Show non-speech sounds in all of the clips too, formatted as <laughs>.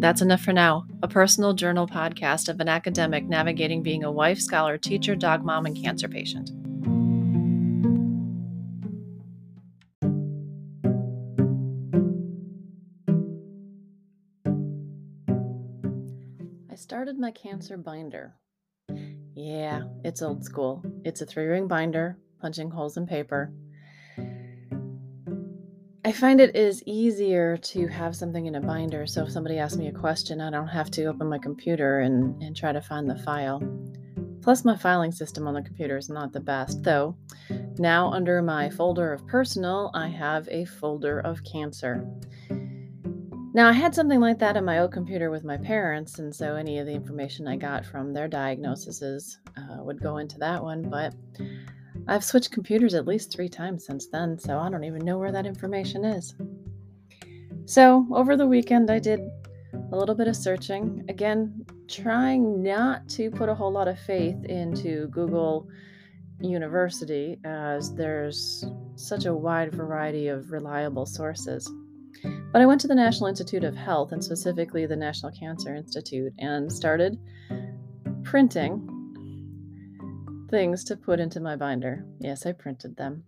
That's enough for now. A personal journal podcast of an academic navigating being a wife, scholar, teacher, dog mom, and cancer patient. I started my cancer binder. Yeah, it's old school. It's a three ring binder, punching holes in paper. I find it is easier to have something in a binder. So if somebody asks me a question, I don't have to open my computer and, and try to find the file. Plus, my filing system on the computer is not the best, though. Now, under my folder of personal, I have a folder of cancer. Now, I had something like that on my old computer with my parents, and so any of the information I got from their diagnoses uh, would go into that one, but I've switched computers at least three times since then, so I don't even know where that information is. So, over the weekend, I did a little bit of searching. Again, trying not to put a whole lot of faith into Google University, as there's such a wide variety of reliable sources. But I went to the National Institute of Health, and specifically the National Cancer Institute, and started printing things to put into my binder. Yes, I printed them.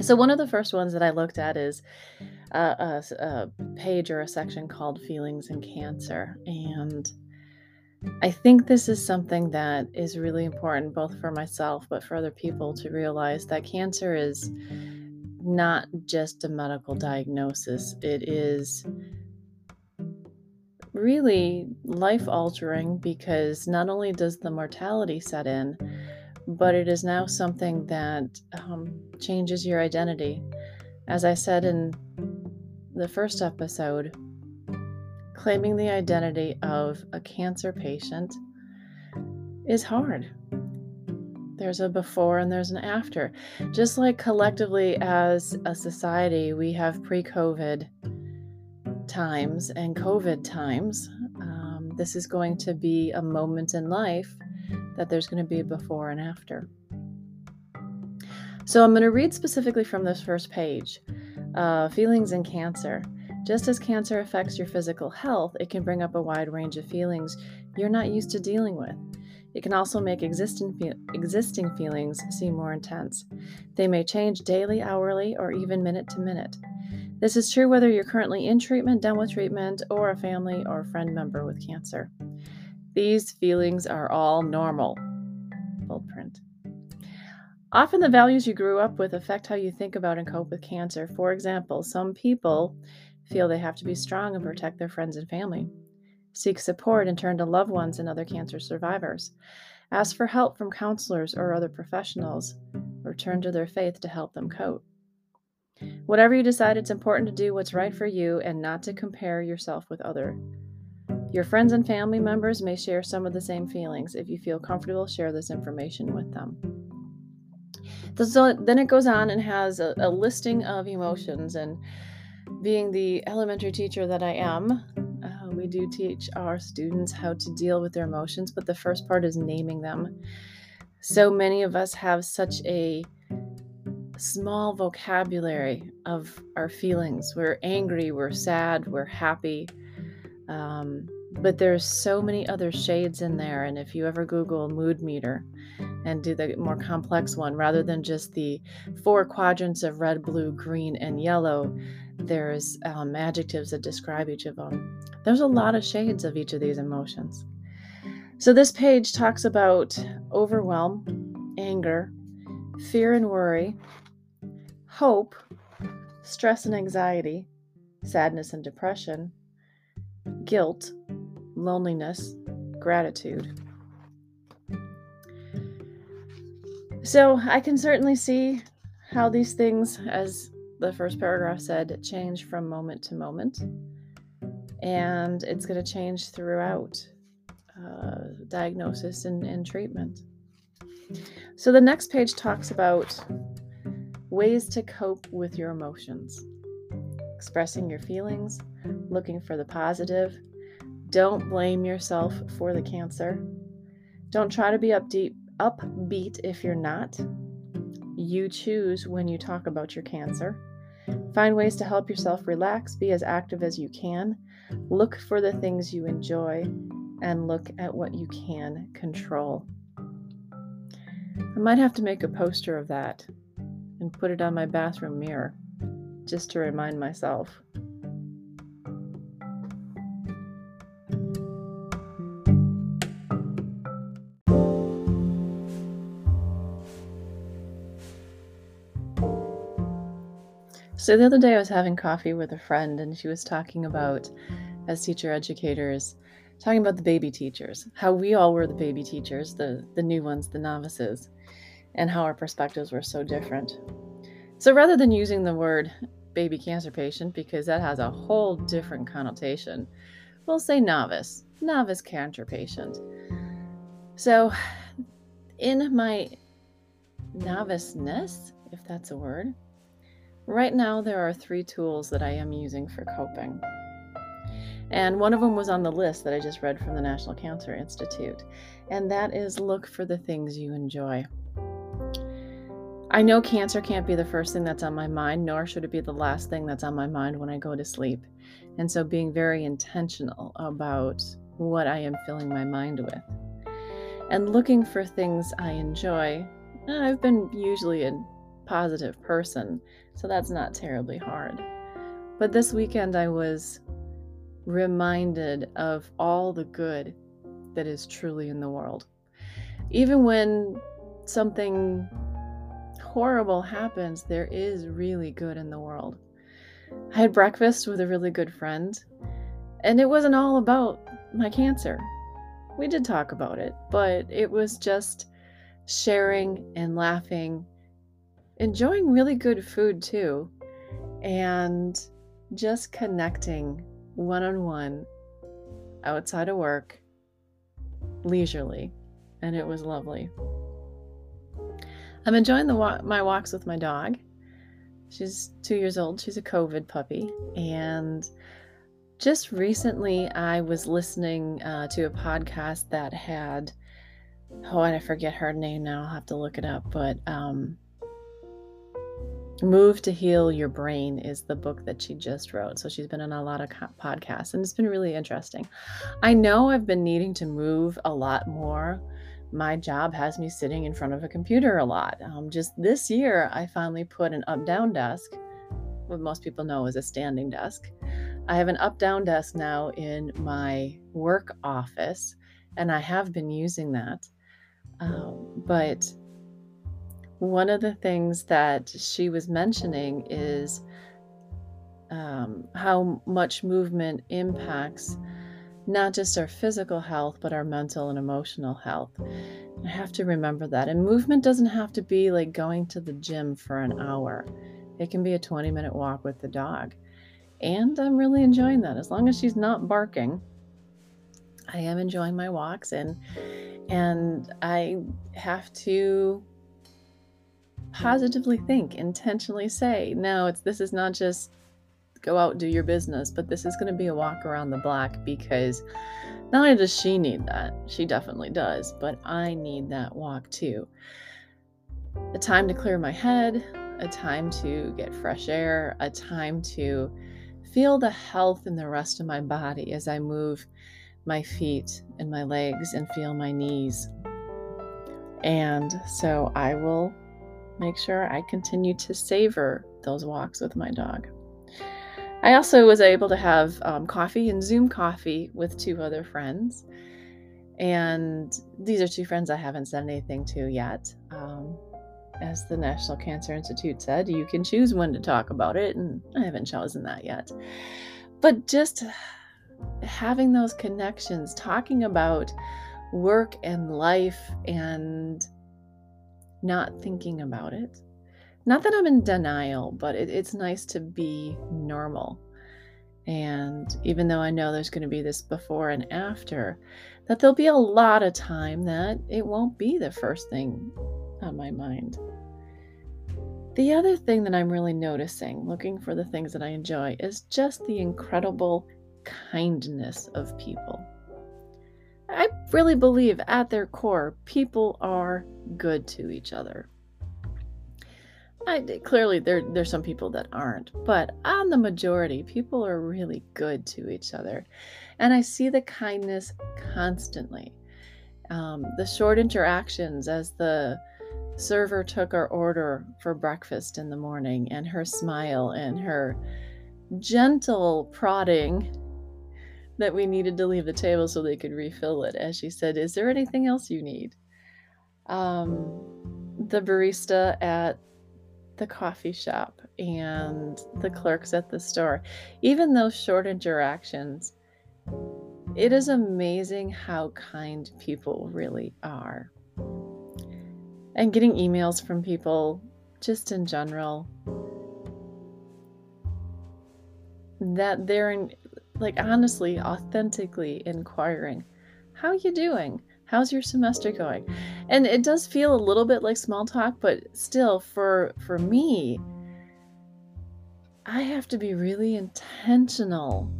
So, one of the first ones that I looked at is a, a, page or a section called Feelings and Cancer. And I think this is something that is really important both for myself but for other people to realize that cancer is not just a medical diagnosis, it is really life altering because not only does the mortality set in, but it is now something that um, changes your identity. As I said in the first episode, claiming the identity of a cancer patient is hard. There's a before and there's an after. Just like collectively as a society, we have pre COVID times and COVID times. Um, this is going to be a moment in life that there's going to be before and after. So I'm going to read specifically from this first page uh, Feelings and Cancer. Just as cancer affects your physical health, it can bring up a wide range of feelings you're not used to dealing with. It can also make existing, fe- existing feelings seem more intense. They may change daily, hourly, or even minute to minute. This is true whether you're currently in treatment, done with treatment, or a family or friend member with cancer. These feelings are all normal. Bold print. Often the values you grew up with affect how you think about and cope with cancer. For example, some people feel they have to be strong and protect their friends and family, seek support and turn to loved ones and other cancer survivors, ask for help from counselors or other professionals, or turn to their faith to help them cope. Whatever you decide, it's important to do what's right for you and not to compare yourself with other your friends and family members may share some of the same feelings. If you feel comfortable, share this information with them. So then it goes on and has a, a listing of emotions. And being the elementary teacher that I am, uh, we do teach our students how to deal with their emotions, but the first part is naming them. So many of us have such a small vocabulary of our feelings. We're angry, we're sad, we're happy. Um, but there's so many other shades in there and if you ever google mood meter and do the more complex one rather than just the four quadrants of red blue green and yellow there's um, adjectives that describe each of them there's a lot of shades of each of these emotions. So this page talks about overwhelm anger fear and worry hope stress and anxiety sadness and depression guilt loneliness, gratitude. So I can certainly see how these things, as the first paragraph said, change from moment to moment. And it's going to change throughout uh, diagnosis and, and treatment. So the next page talks about ways to cope with your emotions, expressing your feelings, looking for the positive, don't blame yourself for the cancer. Don't try to be upbeat, upbeat if you're not. You choose when you talk about your cancer. Find ways to help yourself relax, be as active as you can, look for the things you enjoy, and look at what you can control. I might have to make a poster of that and put it on my bathroom mirror just to remind myself. So the other day I was having coffee with a friend and she was talking about as teacher educators talking about the baby teachers, how we all were the baby teachers, the the new ones, the novices, and how our perspectives were so different. So rather than using the word baby cancer patient because that has a whole different connotation, we'll say novice, novice cancer patient. So in my noviceness, if that's a word, right now there are three tools that I am using for coping. And one of them was on the list that I just read from the National Cancer Institute, and that is look for the things you enjoy. I know cancer can't be the first thing that's on my mind, nor should it be the last thing that's on my mind when I go to sleep. And so being very intentional about what I am filling my mind with. And looking for things I enjoy. I've been usually a positive person, so that's not terribly hard. But this weekend I was reminded of all the good that is truly in the world. Even when something horrible happens, there is really good in the world. I had breakfast with a really good friend, and it wasn't all about my cancer. We did talk about it, but it was just sharing and laughing, enjoying really good food too, and just connecting one on one outside of work leisurely, and it was lovely. I'm enjoying the wa- my walks with my dog. She's two years old. She's a COVID puppy, and just recently I was listening uh, to a podcast that had oh, and I forget her name now. I'll have to look it up, but um, Move to Heal Your Brain is the book that she just wrote. So she's been on a lot of podcasts and it's been really interesting. I know I've been needing to move a lot more. My job has me sitting in front of a computer a lot. Um, just this year, I finally put an up down desk, what most people know is a standing desk. I have an up down desk now in my work office, and I have been using that. Um, but one of the things that she was mentioning is um, how much movement impacts not just our physical health, but our mental and emotional health. I have to remember that. And movement doesn't have to be like going to the gym for an hour, it can be a 20 minute walk with the dog. And I'm really enjoying that. As long as she's not barking, I am enjoying my walks and and I have to positively think, intentionally say, no, it's this is not just go out do your business, but this is going to be a walk around the block because not only does she need that, she definitely does, but I need that walk too. A time to clear my head, a time to get fresh air, a time to feel the health in the rest of my body as I move my feet and my legs and feel my knees. And so I will make sure I continue to savor those walks with my dog. I also was able to have um, coffee and Zoom coffee with two other friends. And these are two friends I haven't said anything to yet. Um, as the National Cancer Institute said, you can choose when to talk about it, and I haven't chosen that yet. But just having those connections, talking about work and life and not thinking about it. Not that I'm in denial, but it, it's nice to be normal. And even though I know there's going to be this before and after, that there'll be a lot of time that it won't be the first thing on my mind. The other thing that I'm really noticing, looking for the things that I enjoy, is just the incredible kindness of people. I really believe at their core, people are good to each other. I, clearly there there's some people that aren't, but on the majority, people are really good to each other, and I see the kindness constantly. Um, the short interactions as the server took our order for breakfast in the morning, and her smile and her gentle prodding that we needed to leave the table so they could refill it. As she said, Is there anything else you need? Um, the barista at the coffee shop and the clerks at the store, even those short interactions, it is amazing how kind people really are. And getting emails from people, just in general, that they're in, like honestly, authentically inquiring, "How you doing? How's your semester going?" And it does feel a little bit like small talk, but still, for for me, I have to be really intentional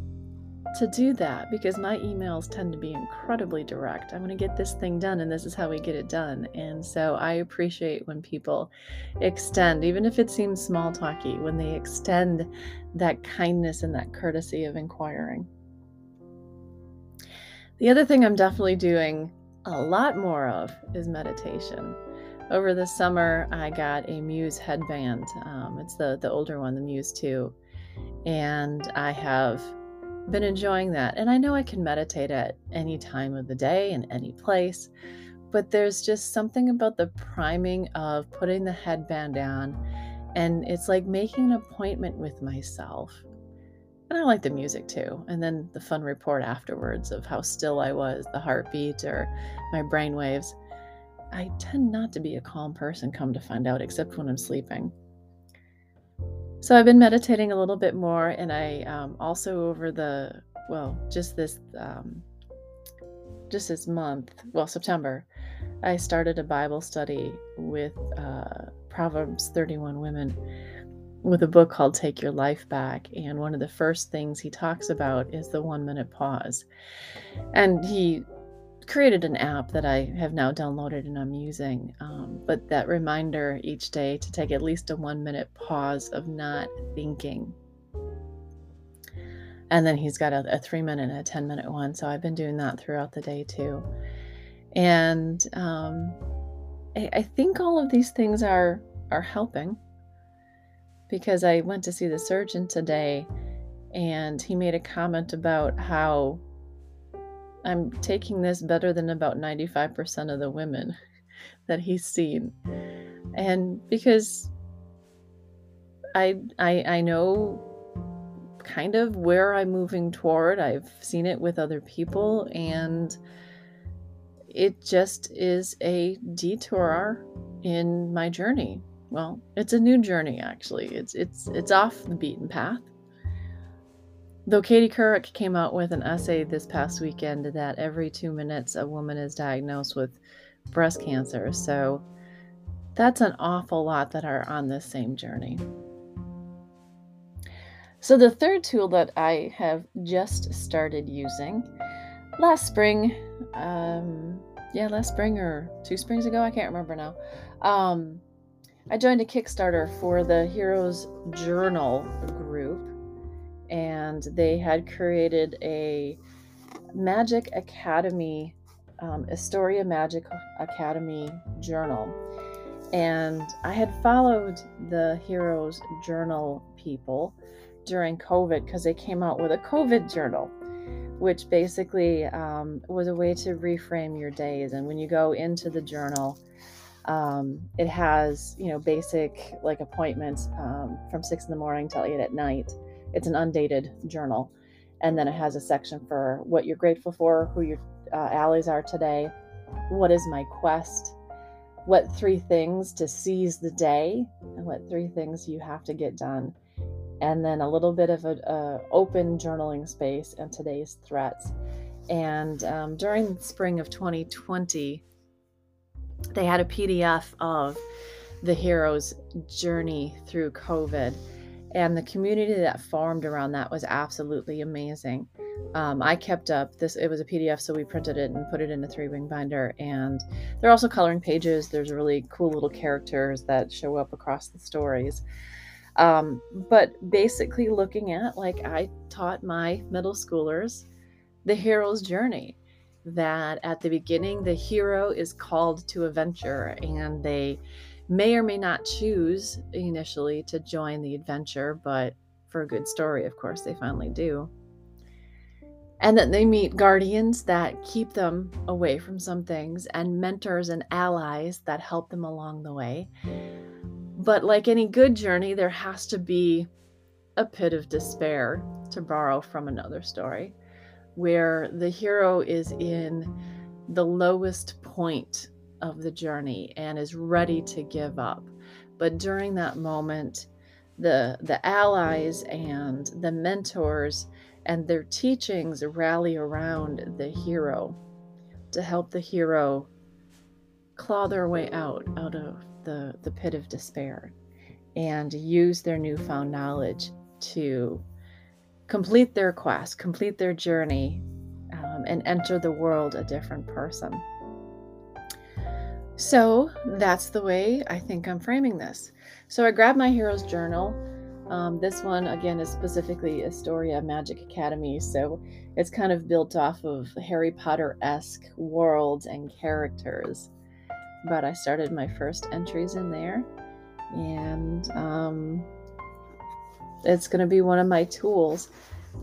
to do that because my emails tend to be incredibly direct. I'm going to get this thing done, and this is how we get it done. And so I appreciate when people extend, even if it seems small talky, when they extend that kindness and that courtesy of inquiring. The other thing I'm definitely doing a lot more of is meditation. Over the summer, I got a Muse headband. Um, it's the the older one, the Muse 2, and I have been enjoying that. And I know I can meditate at any time of the day and any place, but there's just something about the priming of putting the headband on. And it's like making an appointment with myself. And I like the music too. And then the fun report afterwards of how still I was, the heartbeat or my brain waves. I tend not to be a calm person, come to find out, except when I'm sleeping. So I've been meditating a little bit more, and I um, also over the well, just this um, just this month, well, September, I started a Bible study with uh, Proverbs 31 Women with a book called Take Your Life Back. And one of the first things he talks about is the one minute pause. And he created an app that I have now downloaded and I'm using. Um, but that reminder each day to take at least a one minute pause of not thinking. And then he's got a, a three minute and a 10 minute one. So I've been doing that throughout the day too. And um, I, I think all of these things are are helping because I went to see the surgeon today and he made a comment about how I'm taking this better than about 95% of the women <laughs> that he's seen. And because I I I know kind of where I'm moving toward. I've seen it with other people and it just is a detour in my journey. Well, it's a new journey actually. It's it's it's off the beaten path Though Katie Couric came out with an essay this past weekend that every two minutes a woman is diagnosed with breast cancer. So that's an awful lot that are on this same journey. So, the third tool that I have just started using last spring, um, yeah, last spring or two springs ago, I can't remember now. Um, I joined a Kickstarter for the Heroes Journal group and they had created a Magic Academy, um, Astoria Magic Academy journal. And I had followed the Heroes Journal people during COVID because they came out with a COVID journal, which basically um, was a way to reframe your days. And when you go into the journal, um, it has, you know, basic like appointments um, from six in the morning till eight at night it's an undated journal. And then it has a section for what you're grateful for, who your uh, allies are today, what is my quest, what three things to seize the day, and what three things you have to get done. And then a little bit of an open journaling space and today's threats. And um, during spring of 2020, they had a PDF of the hero's journey through COVID And the community that formed around that was absolutely amazing. Um, I kept up this, it was a PDF, so we printed it and put it in a three ring binder. And there are also coloring pages. There's really cool little characters that show up across the stories. Um, but basically, looking at like I taught my middle schoolers the hero's journey that at the beginning the hero is called to a venture and they may or may not choose initially to join the adventure, but for a good story, of course, they finally do. And that they meet guardians that keep them away from some things and mentors and allies that help them along the way. But like any good journey, there has to be a pit of despair, to borrow from another story, where the hero is in the lowest point of the journey and is ready to give up. But during that moment, the the allies and the mentors and their teachings rally around the hero to help the hero claw their way out out of the, the pit of despair and use their newfound knowledge to complete their quest, complete their journey, um, and enter the world a different person. So that's the way I think I'm framing this. So I grabbed my hero's journal. Um, this one, again, is specifically Astoria Magic Academy. So it's kind of built off of Harry Potter esque worlds and characters. But I started my first entries in there. And um, it's going to be one of my tools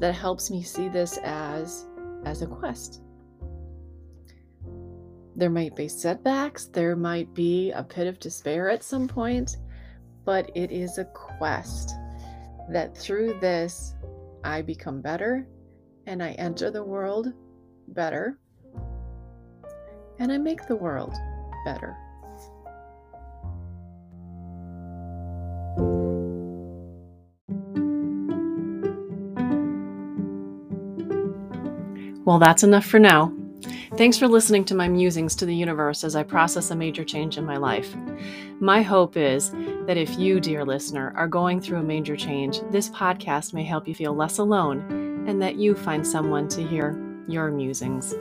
that helps me see this as as a quest there might be setbacks, there might be a pit of despair at some point, but it is a quest that through this I become better and I enter the world better and I make the world better. Well, that's enough for now. Thanks for listening to my musings to the universe as I process a major change in my life. My hope is that if you, dear listener, are going through a major change, this podcast may help you feel less alone and that you find someone to hear your musings.